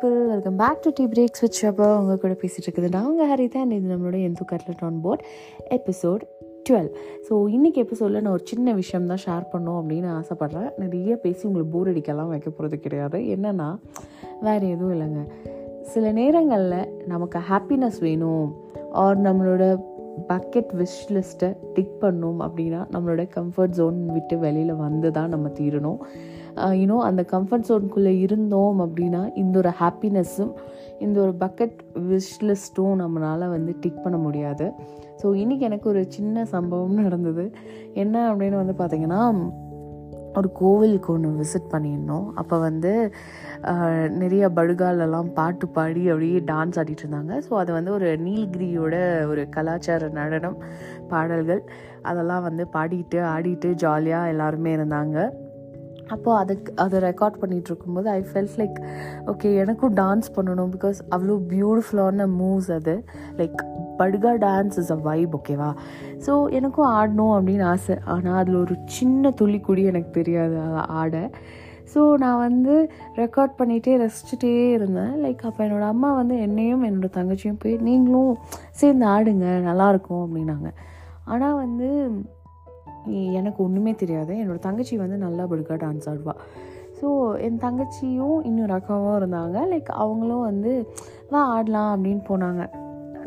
People welcome back to the breaks with அப்போ அவங்க கூட பேசிகிட்டு இருக்குது நான் உங்கள் ஹரி தான் இது நம்மளோட எந்த cutlet on board episode twelve so இன்றைக்கி எபிசோடில் நான் ஒரு சின்ன விஷயம் தான் ஷேர் பண்ணோம் அப்படின்னு ஆசைப்பட்றேன். நிறைய பேசி உங்களுக்கு போர் அடிக்கலாம் வைக்க போகிறது கிடையாது. என்னென்னா வேறு எதுவும் இல்லைங்க. சில நேரங்களில் நமக்கு ஹாப்பினஸ் வேணும். ஆர் நம்மளோட பக்கெட் விஷ் லிஸ்ட்டை டிக் பண்ணோம் அப்படின்னா நம்மளோட கம்ஃபர்ட் ஜோன் விட்டு வெளியில் வந்து தான் நம்ம தீரணும். யூனோ அந்த கம்ஃபர்ட் ஜோனுக்குள்ளே இருந்தோம் அப்படின்னா இந்த ஒரு ஹாப்பினஸ்ஸும் இந்த ஒரு பக்கெட் விஷ் லிஸ்ட்டும் நம்மளால் வந்து டிக் பண்ண முடியாது. ஸோ இன்றைக்கி எனக்கு ஒரு சின்ன சம்பவம் நடந்தது. என்ன அப்படின்னு வந்து பார்த்திங்கன்னா ஒரு கோவிலுக்கு ஒன்று விசிட் பண்ணியிருந்தோம். அப்போ வந்து நிறைய படுகாலெல்லாம் பாட்டு பாடி அப்படியே டான்ஸ் ஆடிட்டு இருந்தாங்க. ஸோ அது வந்து ஒரு நீல்கிரியோட ஒரு கலாச்சார நடனம் பாடல்கள். அதெல்லாம் வந்து பாடிட்டு ஆடிட்டு ஜாலியாக எல்லாருமே இருந்தாங்க. அப்போது அதுக்கு அதை ரெக்கார்ட் பண்ணிகிட்டு இருக்கும்போது ஐ ஃபெல்ட் லைக் ஓகே எனக்கும் டான்ஸ் பண்ணணும் பிகாஸ் அவ்வளோ பியூட்டிஃபுல்லான மூவ்ஸ் அது. Like Baduga dance is a vibe ஓகேவா ஸோ எனக்கும் ஆடணும் அப்படின்னு ஆசை. ஆனால் அதில் ஒரு சின்ன துள்ளி கூடி எனக்கு தெரியாது ஆட. ஸோ நான் வந்து ரெக்கார்ட் பண்ணிகிட்டே ரசிச்சுட்டே இருந்தேன். லைக் அப்போ என்னோடய அம்மா வந்து என்னையும் என்னோடய தங்கச்சியும் போய் நீங்களும் சேர்ந்து ஆடுங்க நல்லாயிருக்கும் அப்படின்னாங்க. ஆனால் வந்து எனக்கு ஒன்றுமே தெரியாது. என்னோடய தங்கச்சி வந்து நல்லா படுக்கா டான்ஸ் ஆடுவாள் ஸோ என் தங்கச்சியும் இன்னொரு அக்காவும் இருந்தாங்க. லைக் அவங்களும் வந்து வா ஆடலாம் அப்படின்னு போனாங்க.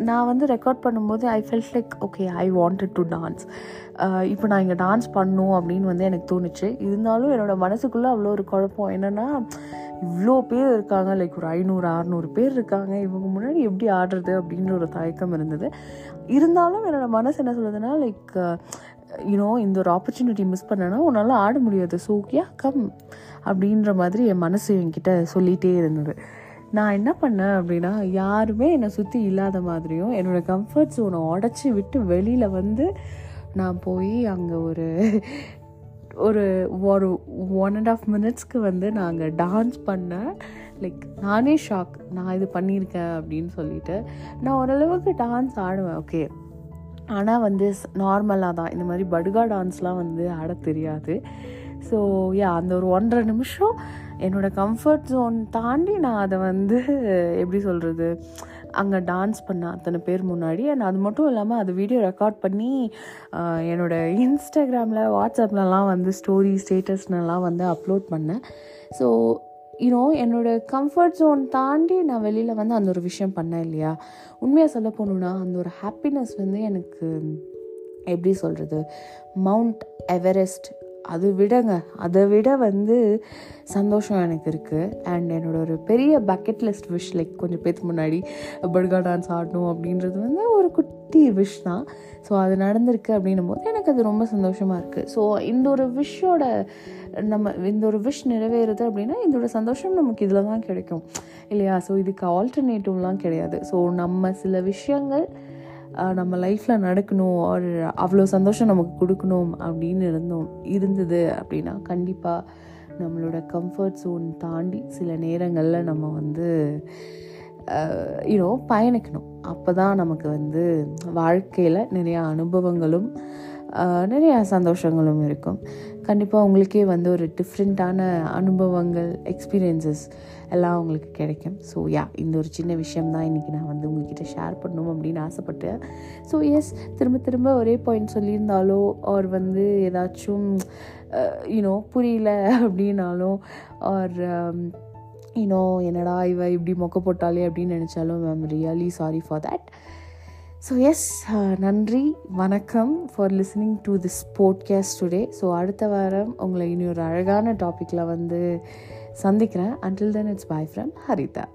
நான் வந்து ரெக்கார்ட் பண்ணும்போது I felt like okay I wanted to dance இப்போ நான் இங்கே டான்ஸ் பண்ணும் அப்படின்னு வந்து எனக்கு தோணுச்சு. இருந்தாலும் என்னோடய மனசுக்குள்ளே அவ்வளோ ஒரு குழப்பம். என்னென்னா இவ்வளோ பேர் இருக்காங்க. லைக் ஒரு ஐநூறு அறநூறு பேர் இருக்காங்க. இவங்க முன்னாடி எப்படி ஆடுறது அப்படின்ற ஒரு தயக்கம் இருந்தது. இருந்தாலும் என்னோடய மனசு என்ன சொல்லுதுன்னா லைக் யூனோ இந்த ஒரு ஆப்பர்ச்சுனிட்டி மிஸ் பண்ணனா உன்னால் ஆட முடியாது. ஸோ யா கம் அப்படின்ற மாதிரி என் மனசு என்கிட்ட சொல்லிகிட்டே இருந்தது. நான் என்ன பண்ணேன் அப்படின்னா யாருமே என்னை சுற்றி இல்லாத மாதிரியும் என்னோடய கம்ஃபர்ட் ஜோனை உடச்சி விட்டு வெளியில் வந்து நான் போய் அங்கே ஒரு ஒரு ஒரு ஒன் அண்ட் ஆஃப் மினிட்ஸ்க்கு வந்து நாங்கள் டான்ஸ் பண்ணேன். லைக் நானே ஷாக் நான் இது பண்ணியிருக்கேன் அப்படின்னு சொல்லிட்டு நான் ஓரளவுக்கு டான்ஸ் ஆடுவேன். ஓகே ஆனால் வந்து நார்மலாக தான். இந்த மாதிரி படுகா டான்ஸ்லாம் வந்து ஆட தெரியாது. ஸோ யா அந்த ஒரு ஒன்றரை நிமிஷம் என்னோடய கம்ஃபர்ட் ஜோன் தாண்டி நான் அதை வந்து எப்படி சொல்கிறது அங்கே டான்ஸ் பண்ண அத்தனை பேர் முன்னாடி அண்ட் அது மட்டும் இல்லாமல் அது வீடியோ ரெக்கார்ட் பண்ணி என்னோடய இன்ஸ்டாகிராமில் வாட்ஸ்அப்லலாம் வந்து ஸ்டோரி ஸ்டேட்டஸ்னெல்லாம் வந்து அப்லோட் பண்ணேன். ஸோ யூனோ என்னோடய கம்ஃபர்ட் ஜோன் தாண்டி நான் வெளியில் வந்து அந்த ஒரு விஷயம் பண்ணேன் இல்லையா? உண்மையாக சொல்ல போகணுன்னா அந்த ஒரு ஹாப்பினஸ் வந்து எனக்கு எப்படி சொல்கிறது மவுண்ட் எவரெஸ்ட் அது விடங்க. அதை விட வந்து சந்தோஷம் எனக்கு இருக்குது அண்ட் என்னோட ஒரு பெரிய பக்கெட் லிஸ்ட் விஷ் லைக் கொஞ்சம் பேத்துக்கு முன்னாடி பர்கா டான்ஸ் ஆடணும் அப்படின்றது வந்து ஒரு குட்டி விஷ் தான். ஸோ அது நடந்திருக்கு அப்படின்னும் போது எனக்கு அது ரொம்ப சந்தோஷமாக இருக்குது ஸோ இந்த ஒரு விஷோட நம்ம இந்த ஒரு விஷ் நிறைவேறுது அப்படின்னா இதோட சந்தோஷம் நமக்கு இதில் தான் கிடைக்கும். இல்லையா? ஸோ இதுக்கு ஆல்டர்னேட்டிவ்லாம் கிடையாது. ஸோ நம்ம சில விஷயங்கள் நம்ம லைஃப்பில் நடக்கணும். ஒரு அவ்வளோ சந்தோஷம் நமக்கு கொடுக்கணும் அப்படின்னு இருந்தோம். இருந்தது அப்படின்னா கண்டிப்பாக நம்மளோட கம்ஃபர்ட் ஜோன் தாண்டி சில நேரங்களில் நம்ம வந்து யூனோ பயணிக்கணும். அப்போ தான் நமக்கு வந்து வாழ்க்கையில் நிறையா அனுபவங்களும் நிறையா சந்தோஷங்களும் இருக்கும். கண்டிப்பாக உங்களுக்கே வந்து ஒரு டிஃப்ரெண்ட்டான அனுபவங்கள் எக்ஸ்பீரியன்சஸ் எல்லாம் உங்களுக்கு கிடைக்கும். ஸோ யா இந்த ஒரு சின்ன விஷயம் தான் இன்றைக்கி நான் வந்து உங்ககிட்ட ஷேர் பண்ணணும் அப்படின்னு ஆசைப்பட்டேன். ஸோ எஸ் திரும்ப திரும்ப ஒரே பாயிண்ட் சொல்லியிருந்தாலோ ஆர் வந்து ஏதாச்சும் யூனோ புரியல அப்படின்னாலும் ஆர் யூனோ um, என்னடா இவ இப்படி மொக்க போட்டாலே அப்படின்னு நினச்சாலும் I'm really sorry for that so yes uh, நன்றி வணக்கம் for listening to this podcast today so அடுத்த வாரம் உங்களை இனி ஒரு அழகான டாப்பிக்கில் வந்து சந்திக்கிறேன். Until then it's bye friend Haritha